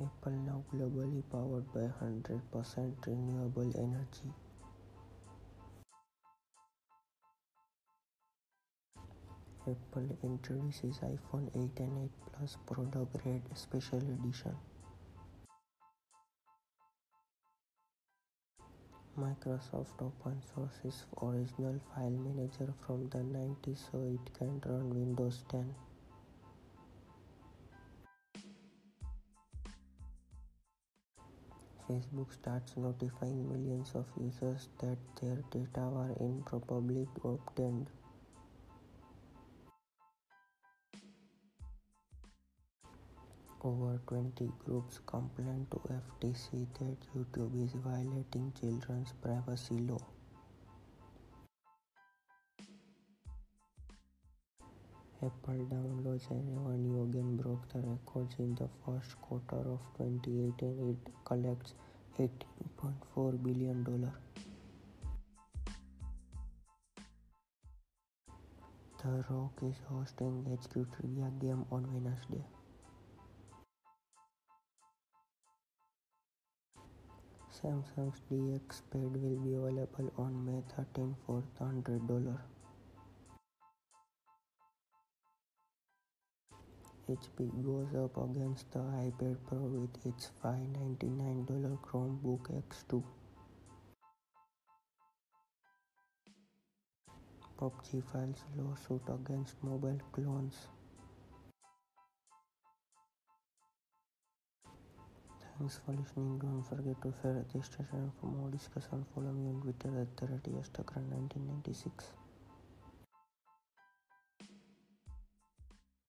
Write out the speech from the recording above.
Apple now globally powered by hundred percent renewable energy. Apple introduces iPhone 8 and 8 Plus Product Red Special Edition. Microsoft open sources original file manager from the 90s so it can run Windows 10. Facebook starts notifying millions of users that their data were improperly obtained. Over 20 groups complained to FTC that YouTube is violating children's privacy law. Apple downloads and revenue again broke the records in the first quarter of 2018. It collects $18.4 billion. The Rock is hosting HQ Trivia Game on Wednesday. Samsung's DeX Pad will be available on May 13 for $100. HP goes up against the iPad Pro with its $599 Chromebook X2. PUBG files lawsuit against mobile clones. Thanks for listening. Don't forget to share this station for more discussion. Follow me on Twitter at the 1996